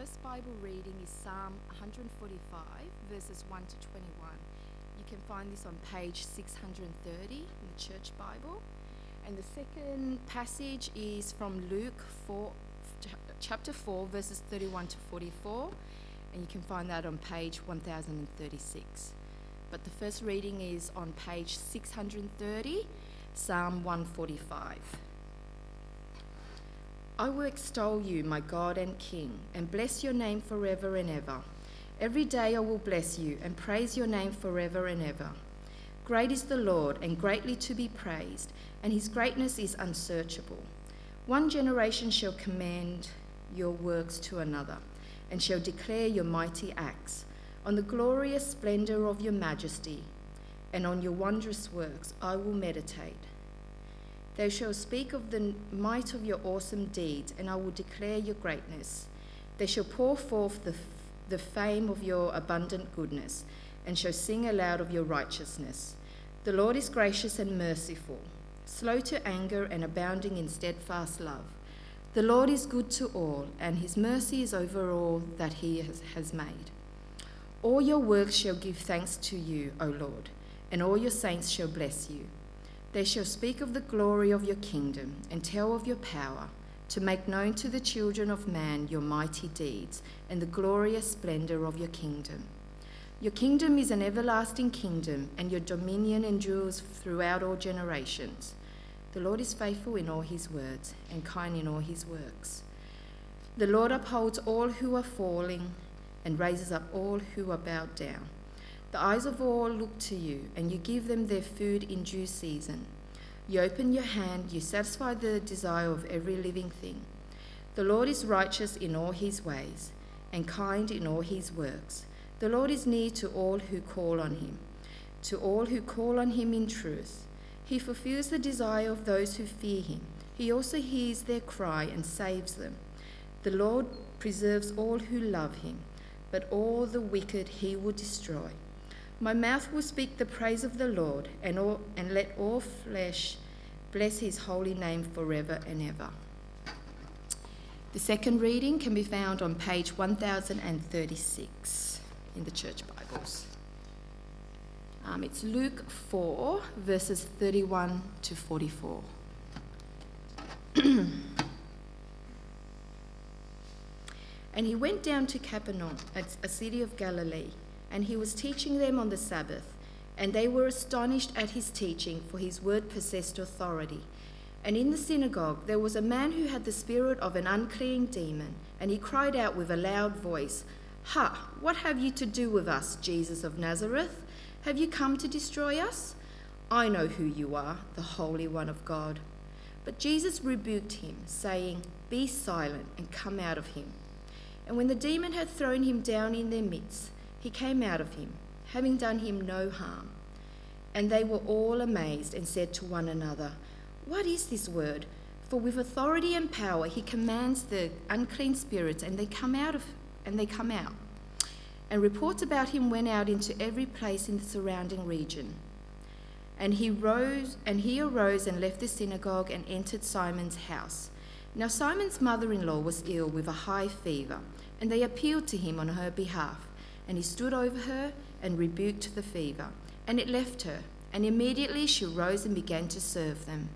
first Bible reading is Psalm 145, verses 1 to 21. You can find this on page 630 in the Church Bible. And the second passage is from Luke 4, chapter 4, verses 31 to 44. And you can find that on page 1036. But the first reading is on page 630, Psalm 145. I will extol you, my God and King, and bless your name forever and ever. Every day I will bless you and praise your name forever and ever. Great is the Lord and greatly to be praised, and his greatness is unsearchable. One generation shall commend your works to another, and shall declare your mighty acts, on the glorious splendour of your majesty, and on your wondrous works I will meditate. They shall speak of the might of your awesome deeds, and I will declare your greatness. They shall pour forth the, the fame of your abundant goodness, and shall sing aloud of your righteousness. The Lord is gracious and merciful, slow to anger and abounding in steadfast love. The Lord is good to all, and his mercy is over all that he has, has made. All your works shall give thanks to you, O Lord, and all your saints shall bless you. They shall speak of the glory of your kingdom and tell of your power, to make known to the children of man your mighty deeds and the glorious splendour of your kingdom. Your kingdom is an everlasting kingdom, and your dominion endures throughout all generations. The Lord is faithful in all his words and kind in all his works. The Lord upholds all who are falling and raises up all who are bowed down. The eyes of all look to you, and you give them their food in due season. You open your hand, you satisfy the desire of every living thing. The Lord is righteous in all his ways, and kind in all his works. The Lord is near to all who call on him, to all who call on him in truth. He fulfills the desire of those who fear him. He also hears their cry and saves them. The Lord preserves all who love him, but all the wicked he will destroy. My mouth will speak the praise of the Lord, and, all, and let all flesh bless his holy name forever and ever. The second reading can be found on page 1036 in the Church Bibles. Um, it's Luke 4, verses 31 to 44. and he went down to Capernaum, a city of Galilee and he was teaching them on the Sabbath. And they were astonished at his teaching, for his word possessed authority. And in the synagogue there was a man who had the spirit of an unclean demon, and he cried out with a loud voice, Ha! What have you to do with us, Jesus of Nazareth? Have you come to destroy us? I know who you are, the Holy One of God. But Jesus rebuked him, saying, Be silent and come out of him. And when the demon had thrown him down in their midst, he came out of him, having done him no harm. And they were all amazed and said to one another, What is this word? For with authority and power he commands the unclean spirits, and they come out of and they come out. And reports about him went out into every place in the surrounding region. And he rose and he arose and left the synagogue and entered Simon's house. Now Simon's mother-in-law was ill with a high fever, and they appealed to him on her behalf. And he stood over her and rebuked the fever, and it left her. And immediately she rose and began to serve them.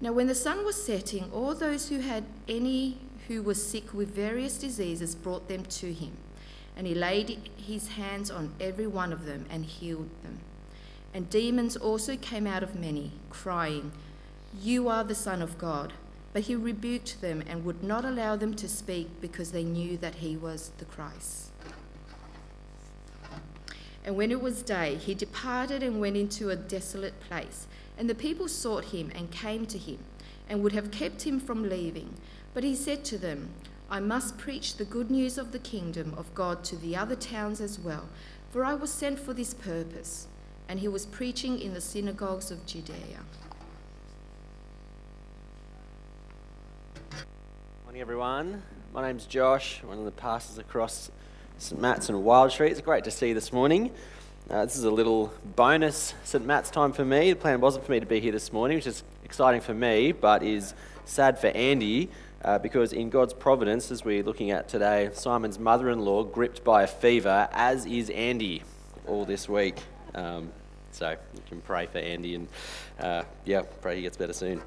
Now, when the sun was setting, all those who had any who were sick with various diseases brought them to him. And he laid his hands on every one of them and healed them. And demons also came out of many, crying, You are the Son of God. But he rebuked them and would not allow them to speak because they knew that he was the Christ. And when it was day, he departed and went into a desolate place. And the people sought him and came to him, and would have kept him from leaving. But he said to them, I must preach the good news of the kingdom of God to the other towns as well, for I was sent for this purpose. And he was preaching in the synagogues of Judea. Morning, everyone. My name's Josh, one of the pastors across St Matt's and Wild Street. It's great to see you this morning. Uh, this is a little bonus St Matt's time for me. The plan wasn't for me to be here this morning, which is exciting for me, but is sad for Andy, uh, because in God's providence, as we're looking at today, Simon's mother in law gripped by a fever, as is Andy all this week. Um, so you can pray for Andy and, uh, yeah, pray he gets better soon.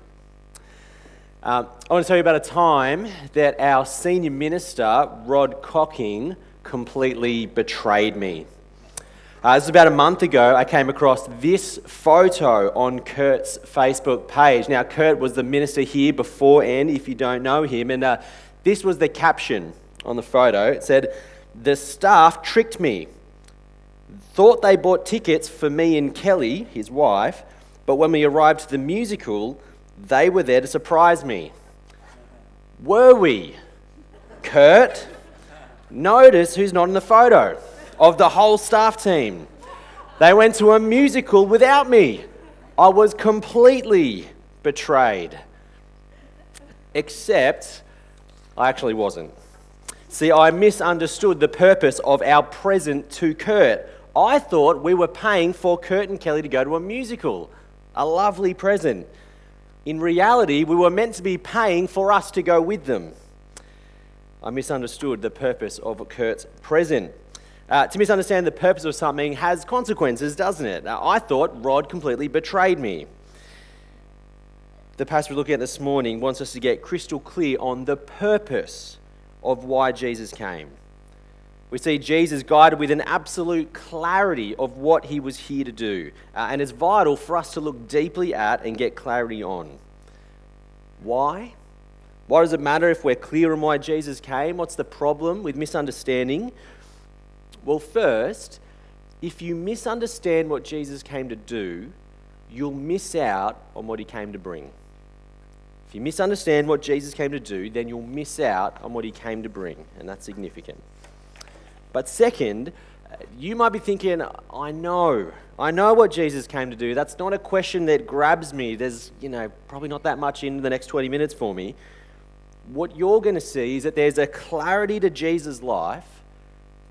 Um, I want to tell you about a time that our senior minister, Rod Cocking, completely betrayed me. Uh, this was about a month ago. I came across this photo on Kurt's Facebook page. Now, Kurt was the minister here before and if you don't know him, and uh, this was the caption on the photo. It said, The staff tricked me. Thought they bought tickets for me and Kelly, his wife, but when we arrived to the musical, they were there to surprise me. Were we? Kurt? Notice who's not in the photo of the whole staff team. They went to a musical without me. I was completely betrayed. Except I actually wasn't. See, I misunderstood the purpose of our present to Kurt. I thought we were paying for Kurt and Kelly to go to a musical, a lovely present. In reality, we were meant to be paying for us to go with them. I misunderstood the purpose of Kurt's present. Uh, to misunderstand the purpose of something has consequences, doesn't it? Now, I thought Rod completely betrayed me. The passage we're looking at this morning wants us to get crystal clear on the purpose of why Jesus came. We see Jesus guided with an absolute clarity of what he was here to do. Uh, and it's vital for us to look deeply at and get clarity on. Why? Why does it matter if we're clear on why Jesus came? What's the problem with misunderstanding? Well, first, if you misunderstand what Jesus came to do, you'll miss out on what he came to bring. If you misunderstand what Jesus came to do, then you'll miss out on what he came to bring, and that's significant. But second, you might be thinking, I know, I know what Jesus came to do. That's not a question that grabs me. There's, you know, probably not that much in the next 20 minutes for me. What you're going to see is that there's a clarity to Jesus' life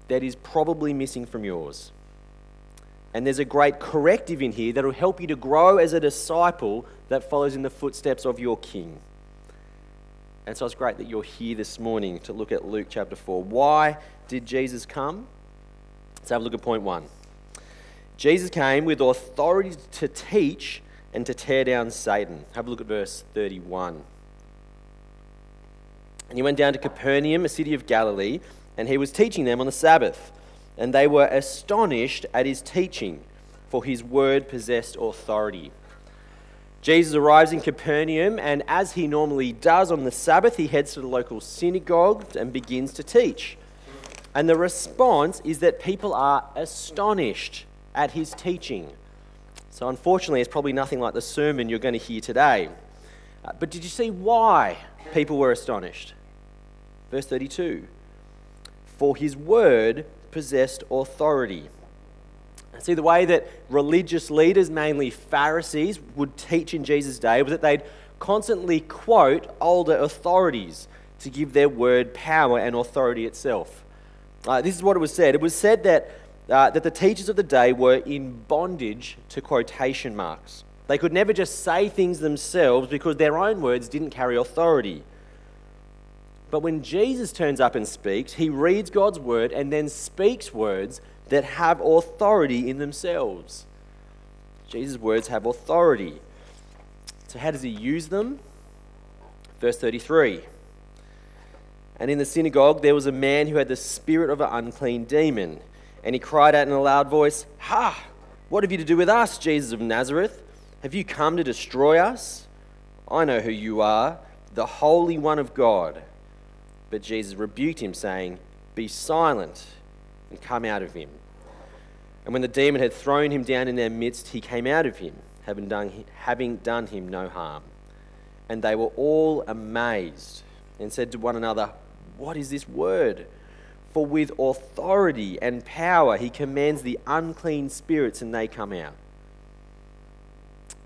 that is probably missing from yours. And there's a great corrective in here that will help you to grow as a disciple that follows in the footsteps of your King. And so it's great that you're here this morning to look at Luke chapter 4. Why did Jesus come? Let's have a look at point one. Jesus came with authority to teach and to tear down Satan. Have a look at verse 31. And he went down to Capernaum, a city of Galilee and he was teaching them on the Sabbath. And they were astonished at his teaching, for his word possessed authority. Jesus arrives in Capernaum, and as he normally does on the Sabbath, he heads to the local synagogue and begins to teach. And the response is that people are astonished at his teaching. So, unfortunately, it's probably nothing like the sermon you're going to hear today. Uh, but did you see why people were astonished? Verse 32 for his word possessed authority. See, the way that religious leaders, mainly Pharisees, would teach in Jesus' day was that they'd constantly quote older authorities to give their word power and authority itself. Uh, this is what it was said. It was said that, uh, that the teachers of the day were in bondage to quotation marks. They could never just say things themselves because their own words didn't carry authority. But when Jesus turns up and speaks, he reads God's word and then speaks words that have authority in themselves. Jesus' words have authority. So, how does he use them? Verse 33 And in the synagogue there was a man who had the spirit of an unclean demon. And he cried out in a loud voice, Ha! What have you to do with us, Jesus of Nazareth? Have you come to destroy us? I know who you are, the Holy One of God. But Jesus rebuked him, saying, Be silent and come out of him. And when the demon had thrown him down in their midst, he came out of him, having done, having done him no harm. And they were all amazed and said to one another, What is this word? For with authority and power he commands the unclean spirits, and they come out.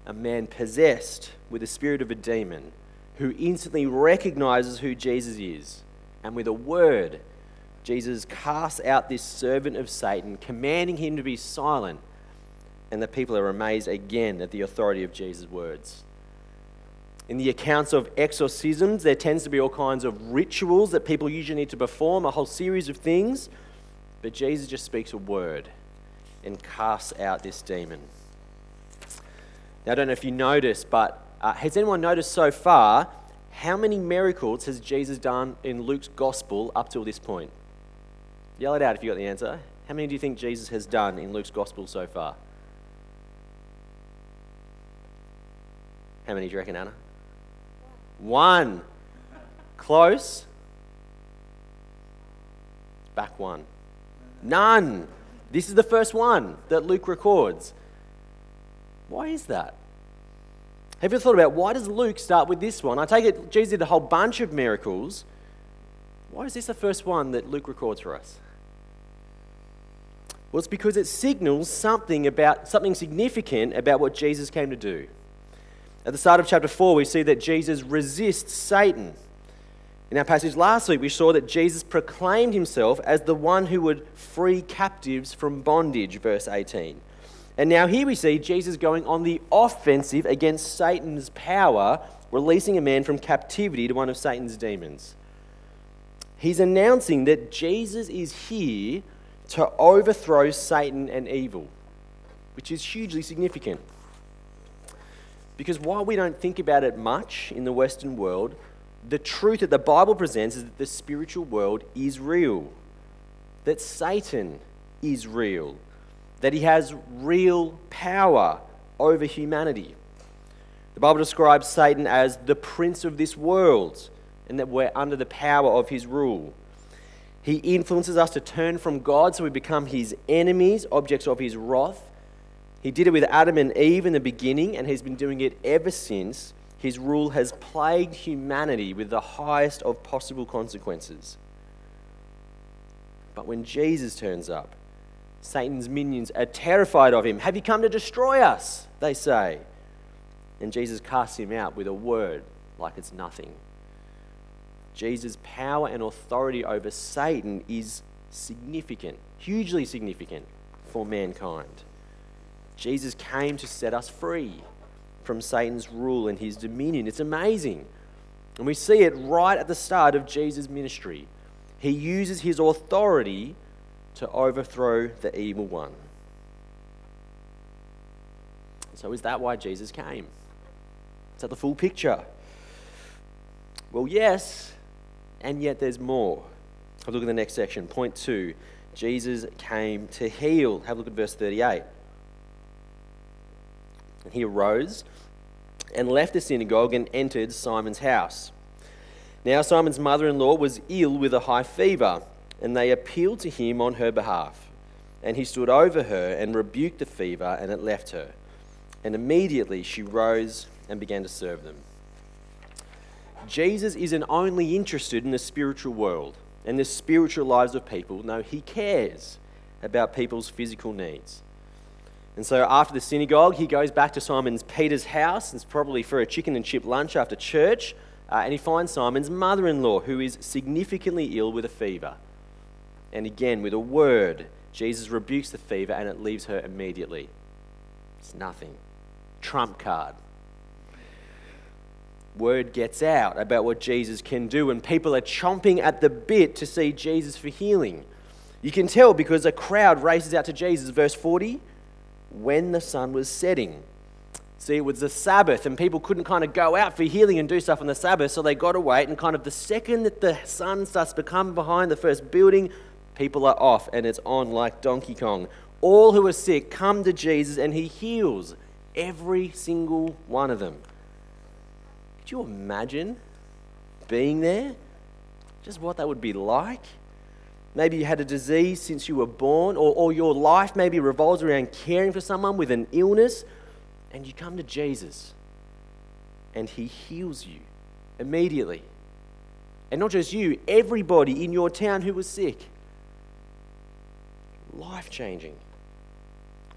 A man possessed with the spirit of a demon who instantly recognizes who Jesus is and with a word, Jesus casts out this servant of Satan, commanding him to be silent. And the people are amazed again at the authority of Jesus' words. In the accounts of exorcisms, there tends to be all kinds of rituals that people usually need to perform, a whole series of things. But Jesus just speaks a word and casts out this demon. Now, I don't know if you noticed, but uh, has anyone noticed so far how many miracles has Jesus done in Luke's gospel up till this point? Yell it out if you got the answer. How many do you think Jesus has done in Luke's gospel so far? How many do you reckon, Anna? One. Close. Back one. None. This is the first one that Luke records. Why is that? Have you thought about why does Luke start with this one? I take it Jesus did a whole bunch of miracles. Why is this the first one that Luke records for us? Well, it's because it signals something about something significant about what Jesus came to do. At the start of chapter 4, we see that Jesus resists Satan. In our passage last week, we saw that Jesus proclaimed himself as the one who would free captives from bondage, verse 18. And now here we see Jesus going on the offensive against Satan's power, releasing a man from captivity to one of Satan's demons. He's announcing that Jesus is here to overthrow Satan and evil, which is hugely significant. Because while we don't think about it much in the Western world, the truth that the Bible presents is that the spiritual world is real, that Satan is real, that he has real power over humanity. The Bible describes Satan as the prince of this world and that we're under the power of his rule. He influences us to turn from God so we become his enemies, objects of his wrath. He did it with Adam and Eve in the beginning, and he's been doing it ever since. His rule has plagued humanity with the highest of possible consequences. But when Jesus turns up, Satan's minions are terrified of him. Have you come to destroy us? They say. And Jesus casts him out with a word like it's nothing. Jesus' power and authority over Satan is significant, hugely significant for mankind. Jesus came to set us free from Satan's rule and his dominion. It's amazing. And we see it right at the start of Jesus' ministry. He uses his authority to overthrow the evil one. So, is that why Jesus came? Is that the full picture? Well, yes, and yet there's more. Have a look at the next section. Point two Jesus came to heal. Have a look at verse 38. And he arose and left the synagogue and entered Simon's house. Now, Simon's mother in law was ill with a high fever, and they appealed to him on her behalf. And he stood over her and rebuked the fever, and it left her. And immediately she rose and began to serve them. Jesus isn't only interested in the spiritual world and the spiritual lives of people, no, he cares about people's physical needs. And so after the synagogue, he goes back to Simon's Peter's house. It's probably for a chicken and chip lunch after church. Uh, and he finds Simon's mother in law, who is significantly ill with a fever. And again, with a word, Jesus rebukes the fever and it leaves her immediately. It's nothing. Trump card. Word gets out about what Jesus can do, and people are chomping at the bit to see Jesus for healing. You can tell because a crowd races out to Jesus. Verse 40 when the sun was setting. See, it was the Sabbath, and people couldn't kind of go out for healing and do stuff on the Sabbath, so they got to wait. And kind of the second that the sun starts to come behind the first building, people are off, and it's on like Donkey Kong. All who are sick come to Jesus, and he heals every single one of them. Could you imagine being there? Just what that would be like? Maybe you had a disease since you were born, or, or your life maybe revolves around caring for someone with an illness, and you come to Jesus and He heals you immediately. And not just you, everybody in your town who was sick. Life changing.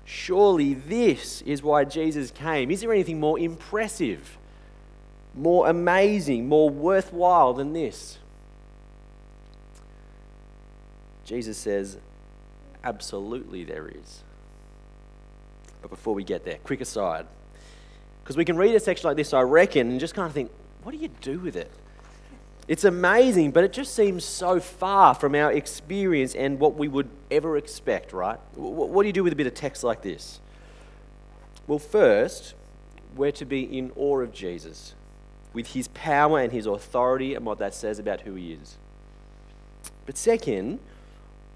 Surely this is why Jesus came. Is there anything more impressive, more amazing, more worthwhile than this? Jesus says, Absolutely, there is. But before we get there, quick aside. Because we can read a section like this, I reckon, and just kind of think, what do you do with it? It's amazing, but it just seems so far from our experience and what we would ever expect, right? What do you do with a bit of text like this? Well, first, we're to be in awe of Jesus with his power and his authority and what that says about who he is. But second,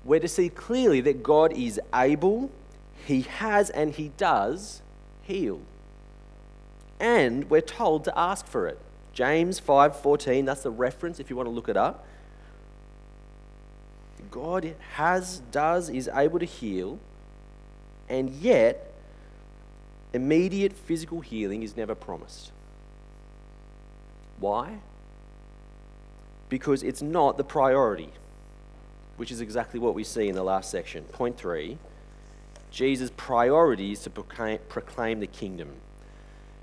we're to see clearly that God is able, he has, and he does heal. And we're told to ask for it. James 5:14, that's the reference if you want to look it up. God has, does, is able to heal, and yet immediate physical healing is never promised. Why? Because it's not the priority, which is exactly what we see in the last section. Point three Jesus' priority is to proclaim, proclaim the kingdom.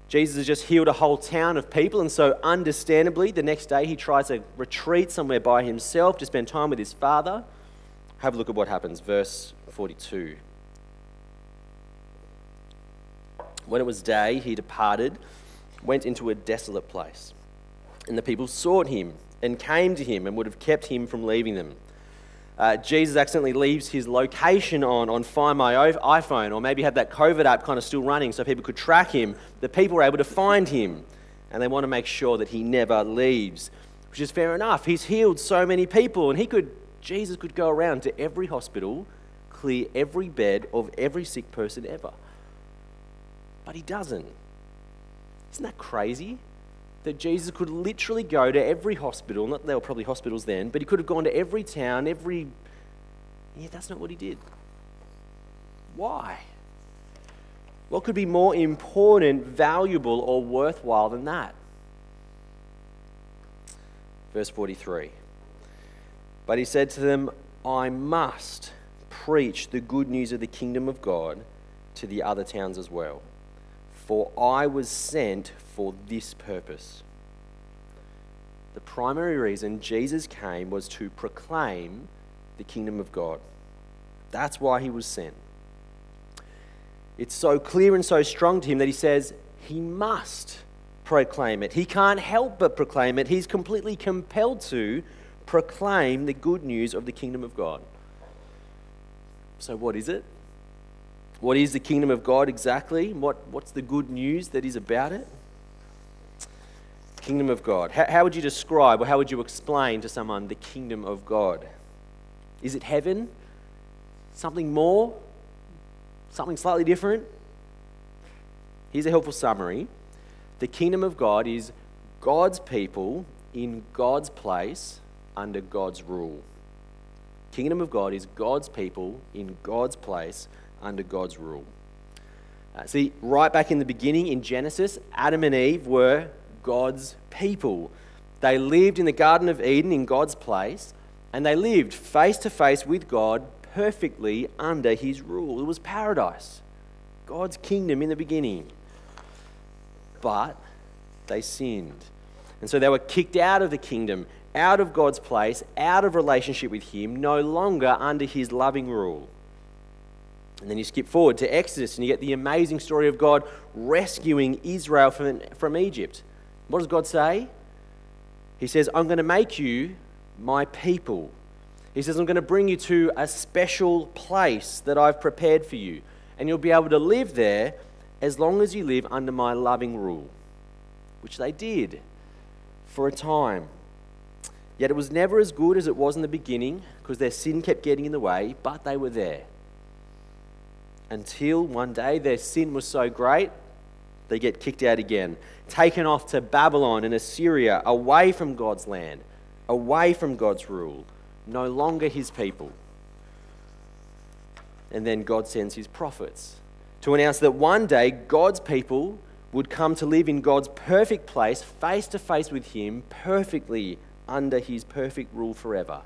Jesus has just healed a whole town of people, and so understandably, the next day he tries to retreat somewhere by himself to spend time with his father. Have a look at what happens, verse 42. When it was day, he departed, went into a desolate place, and the people sought him and came to him and would have kept him from leaving them uh, Jesus accidentally leaves his location on on Find My iPhone, or maybe had that COVID app kind of still running so people could track him, the people were able to find him. And they want to make sure that he never leaves, which is fair enough. He's healed so many people, and he could, Jesus could go around to every hospital, clear every bed of every sick person ever. But he doesn't. Isn't that crazy? That Jesus could literally go to every hospital, not there were probably hospitals then, but he could have gone to every town, every. Yeah, that's not what he did. Why? What could be more important, valuable, or worthwhile than that? Verse 43. But he said to them, I must preach the good news of the kingdom of God to the other towns as well for I was sent for this purpose. The primary reason Jesus came was to proclaim the kingdom of God. That's why he was sent. It's so clear and so strong to him that he says he must proclaim it. He can't help but proclaim it. He's completely compelled to proclaim the good news of the kingdom of God. So, what is it? What is the kingdom of God exactly? What, what's the good news that is about it? Kingdom of God. How, how would you describe or how would you explain to someone the kingdom of God? Is it heaven? Something more? Something slightly different? Here's a helpful summary The kingdom of God is God's people in God's place under God's rule. Kingdom of God is God's people in God's place under God's rule. Uh, see, right back in the beginning in Genesis, Adam and Eve were God's people. They lived in the Garden of Eden in God's place, and they lived face to face with God perfectly under his rule. It was paradise, God's kingdom in the beginning. But they sinned. And so they were kicked out of the kingdom, out of God's place, out of relationship with Him, no longer under His loving rule. And then you skip forward to Exodus and you get the amazing story of God rescuing Israel from, from Egypt. What does God say? He says, I'm going to make you my people. He says, I'm going to bring you to a special place that I've prepared for you. And you'll be able to live there as long as you live under my loving rule, which they did for a time. Yet it was never as good as it was in the beginning because their sin kept getting in the way, but they were there until one day their sin was so great, they get kicked out again, taken off to Babylon and Assyria, away from God's land, away from God's rule, no longer his people. And then God sends his prophets to announce that one day God's people would come to live in God's perfect place, face to face with him, perfectly under his perfect rule forever.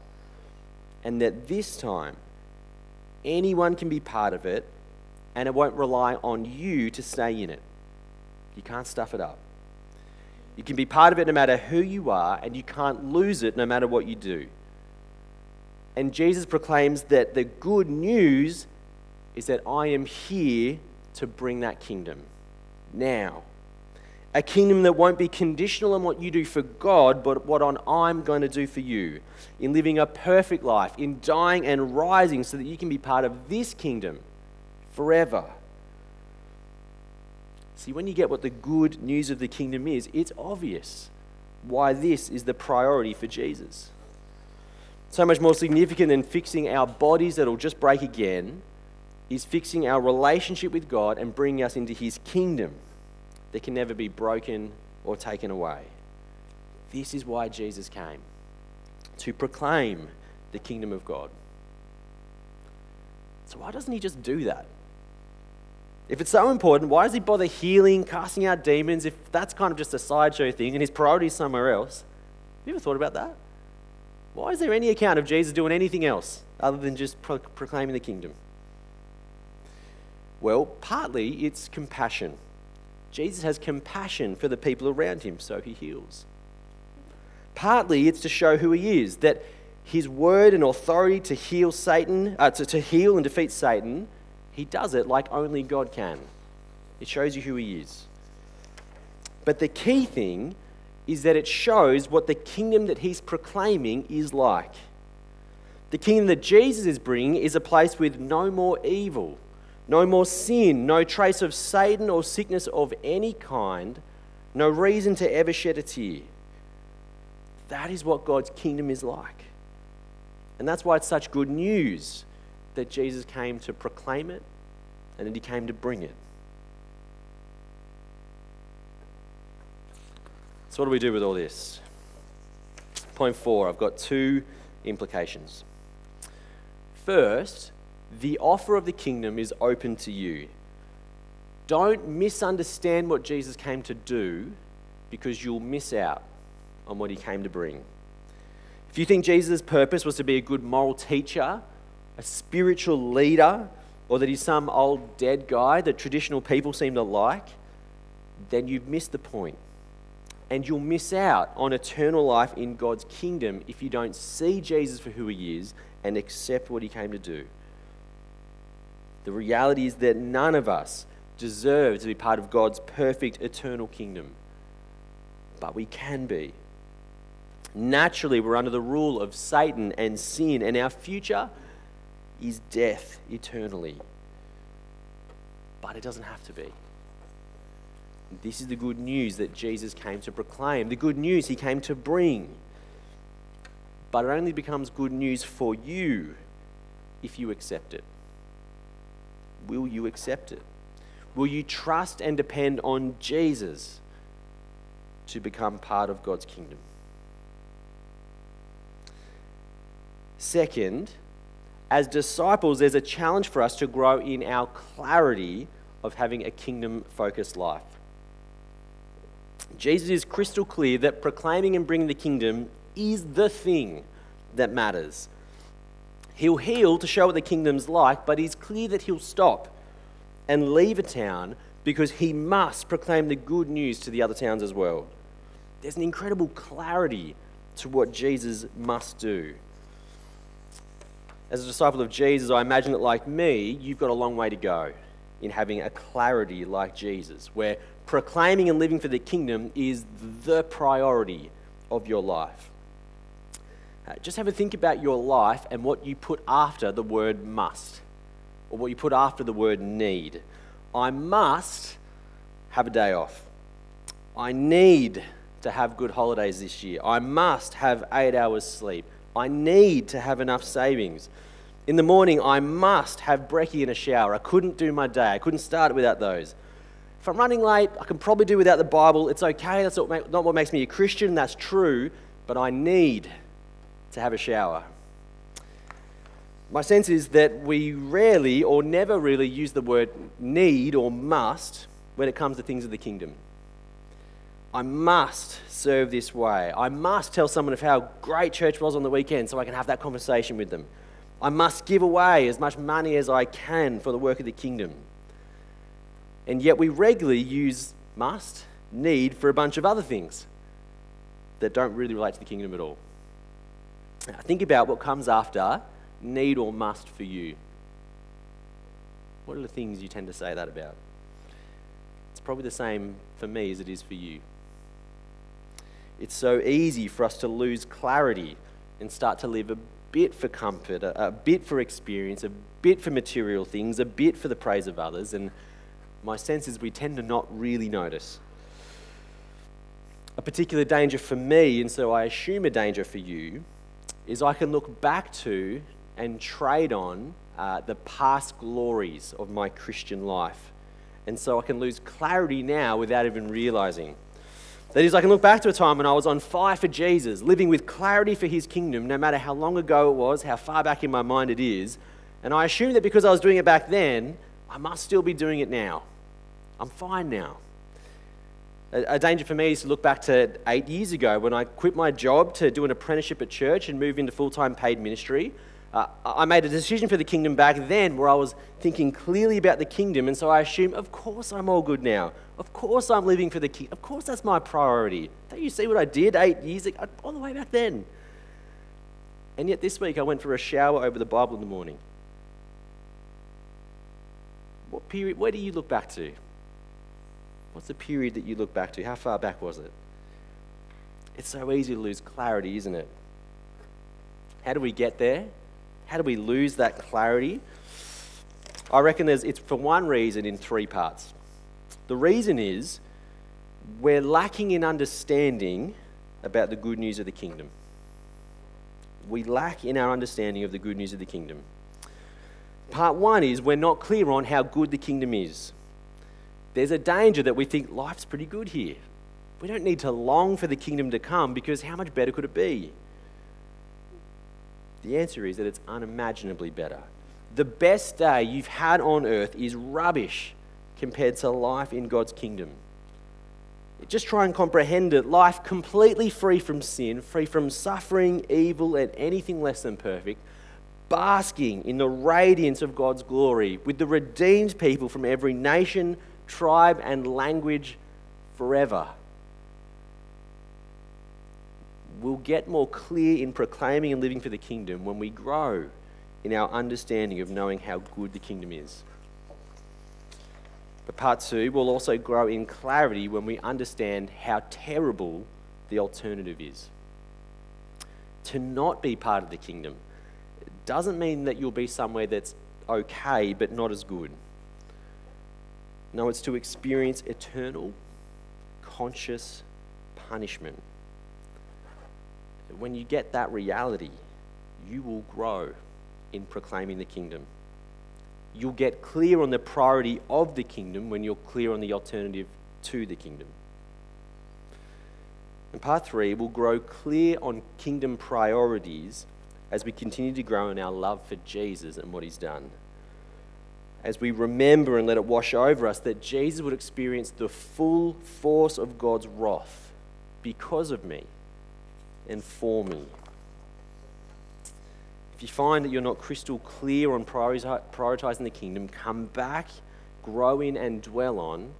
And that this time, anyone can be part of it and it won't rely on you to stay in it. You can't stuff it up. You can be part of it no matter who you are, and you can't lose it no matter what you do. And Jesus proclaims that the good news is that I am here to bring that kingdom now. A kingdom that won't be conditional on what you do for God, but what on I'm going to do for you. In living a perfect life, in dying and rising so that you can be part of this kingdom forever. See, when you get what the good news of the kingdom is, it's obvious why this is the priority for Jesus. So much more significant than fixing our bodies that'll just break again is fixing our relationship with God and bringing us into His kingdom that can never be broken or taken away. This is why Jesus came to proclaim the kingdom of God. So, why doesn't He just do that? If it's so important, why does He bother healing, casting out demons, if that's kind of just a sideshow thing and His priority is somewhere else? Have you ever thought about that? Why is there any account of Jesus doing anything else other than just pro- proclaiming the kingdom? Well, partly it's compassion. Jesus has compassion for the people around him, so he heals. Partly it's to show who he is, that his word and authority to heal Satan, uh, to, to heal and defeat Satan, he does it like only God can. It shows you who he is. But the key thing is that it shows what the kingdom that he's proclaiming is like. The kingdom that Jesus is bringing is a place with no more evil, no more sin, no trace of Satan or sickness of any kind, no reason to ever shed a tear. That is what God's kingdom is like. And that's why it's such good news that Jesus came to proclaim it and that he came to bring it. So, what do we do with all this? Point four I've got two implications. First, the offer of the kingdom is open to you. Don't misunderstand what Jesus came to do because you'll miss out on what he came to bring. If you think Jesus' purpose was to be a good moral teacher, a spiritual leader, or that he's some old dead guy that traditional people seem to like, then you've missed the point. and you'll miss out on eternal life in God's kingdom if you don't see Jesus for who he is and accept what he came to do. The reality is that none of us deserve to be part of God's perfect eternal kingdom, but we can be. Naturally, we're under the rule of Satan and sin, and our future is death eternally. But it doesn't have to be. This is the good news that Jesus came to proclaim, the good news he came to bring. But it only becomes good news for you if you accept it. Will you accept it? Will you trust and depend on Jesus to become part of God's kingdom? Second, as disciples, there's a challenge for us to grow in our clarity of having a kingdom focused life. Jesus is crystal clear that proclaiming and bringing the kingdom is the thing that matters. He'll heal to show what the kingdom's like, but he's clear that he'll stop and leave a town because he must proclaim the good news to the other towns as well. There's an incredible clarity to what Jesus must do. As a disciple of Jesus, I imagine that, like me, you've got a long way to go in having a clarity like Jesus, where proclaiming and living for the kingdom is the priority of your life. Uh, just have a think about your life and what you put after the word must, or what you put after the word need. I must have a day off. I need to have good holidays this year. I must have eight hours sleep. I need to have enough savings. In the morning, I must have brekkie and a shower. I couldn't do my day. I couldn't start it without those. If I'm running late, I can probably do without the Bible. It's okay. That's not what makes me a Christian. That's true. But I need to have a shower. My sense is that we rarely or never really use the word need or must when it comes to things of the kingdom. I must serve this way. I must tell someone of how great church was on the weekend so I can have that conversation with them. I must give away as much money as I can for the work of the kingdom. And yet we regularly use must, need for a bunch of other things that don't really relate to the kingdom at all. Now, think about what comes after need or must for you. What are the things you tend to say that about? It's probably the same for me as it is for you. It's so easy for us to lose clarity and start to live a bit for comfort, a, a bit for experience, a bit for material things, a bit for the praise of others. And my sense is we tend to not really notice. A particular danger for me, and so I assume a danger for you, is I can look back to and trade on uh, the past glories of my Christian life. And so I can lose clarity now without even realizing. That is, I can look back to a time when I was on fire for Jesus, living with clarity for his kingdom, no matter how long ago it was, how far back in my mind it is. And I assume that because I was doing it back then, I must still be doing it now. I'm fine now. A, danger for me is to look back to eight years ago when I quit my job to do an apprenticeship at church and move into full time paid ministry. Uh, I made a decision for the kingdom back then where I was thinking clearly about the kingdom, and so I assume, of course, I'm all good now. Of course, I'm living for the kingdom. Of course, that's my priority. Don't you see what I did eight years ago, all the way back then? And yet, this week, I went for a shower over the Bible in the morning. What period, where do you look back to? What's the period that you look back to? How far back was it? It's so easy to lose clarity, isn't it? How do we get there? How do we lose that clarity? I reckon there's, it's for one reason in three parts. The reason is we're lacking in understanding about the good news of the kingdom. We lack in our understanding of the good news of the kingdom. Part one is we're not clear on how good the kingdom is. There's a danger that we think life's pretty good here. We don't need to long for the kingdom to come because how much better could it be? The answer is that it's unimaginably better. The best day you've had on earth is rubbish compared to life in God's kingdom. Just try and comprehend it. Life completely free from sin, free from suffering, evil, and anything less than perfect, basking in the radiance of God's glory with the redeemed people from every nation, tribe, and language forever we'll get more clear in proclaiming and living for the kingdom when we grow in our understanding of knowing how good the kingdom is. But part two, we'll also grow in clarity when we understand how terrible the alternative is. To not be part of the kingdom doesn't mean that you'll be somewhere that's okay but not as good. No, it's to experience eternal, conscious punishment when you get that reality, you will grow in proclaiming the kingdom. You'll get clear on the priority of the kingdom when you're clear on the alternative to the kingdom. And part three, we'll grow clear on kingdom priorities as we continue to grow in our love for Jesus and what he's done. As we remember and let it wash over us that Jesus would experience the full force of God's wrath because of me and for me. If you find that you're not crystal clear on prioritizing the kingdom, come back, grow in, and dwell on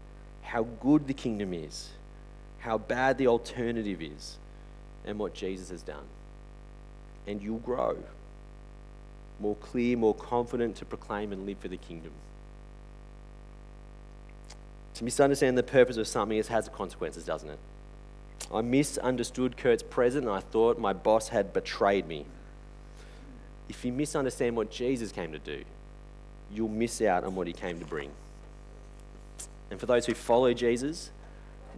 how good the kingdom is, how bad the alternative is, and what Jesus has done. And you'll grow more clear, more confident to proclaim and live for the kingdom. To misunderstand the purpose of something, it has consequences, doesn't it? I misunderstood Kurt's present and I thought my boss had betrayed me. If you misunderstand what Jesus came to do, you'll miss out on what he came to bring. And for those who follow Jesus,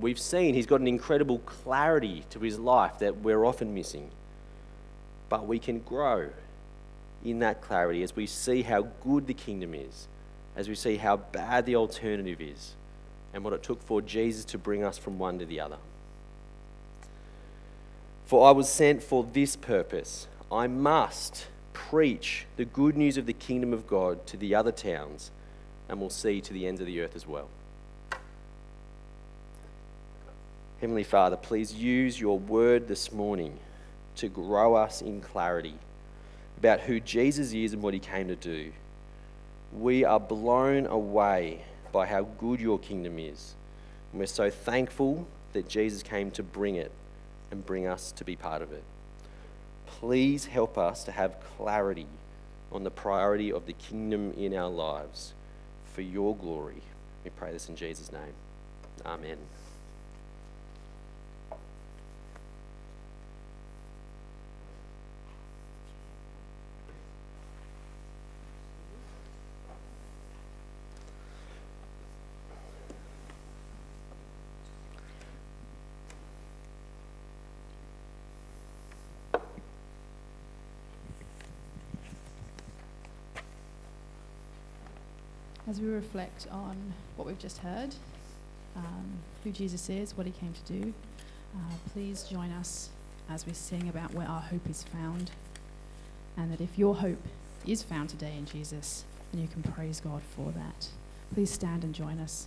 we've seen he's got an incredible clarity to his life that we're often missing. But we can grow in that clarity as we see how good the kingdom is, as we see how bad the alternative is, and what it took for Jesus to bring us from one to the other. For I was sent for this purpose. I must preach the good news of the kingdom of God to the other towns, and we'll see to the ends of the earth as well. Heavenly Father, please use your word this morning to grow us in clarity about who Jesus is and what he came to do. We are blown away by how good your kingdom is. And we're so thankful that Jesus came to bring it and bring us to be part of it. Please help us to have clarity on the priority of the kingdom in our lives for your glory. We pray this in Jesus' name. Amen. As we reflect on what we've just heard, um, who Jesus is, what he came to do, uh, please join us as we sing about where our hope is found. And that if your hope is found today in Jesus, then you can praise God for that. Please stand and join us.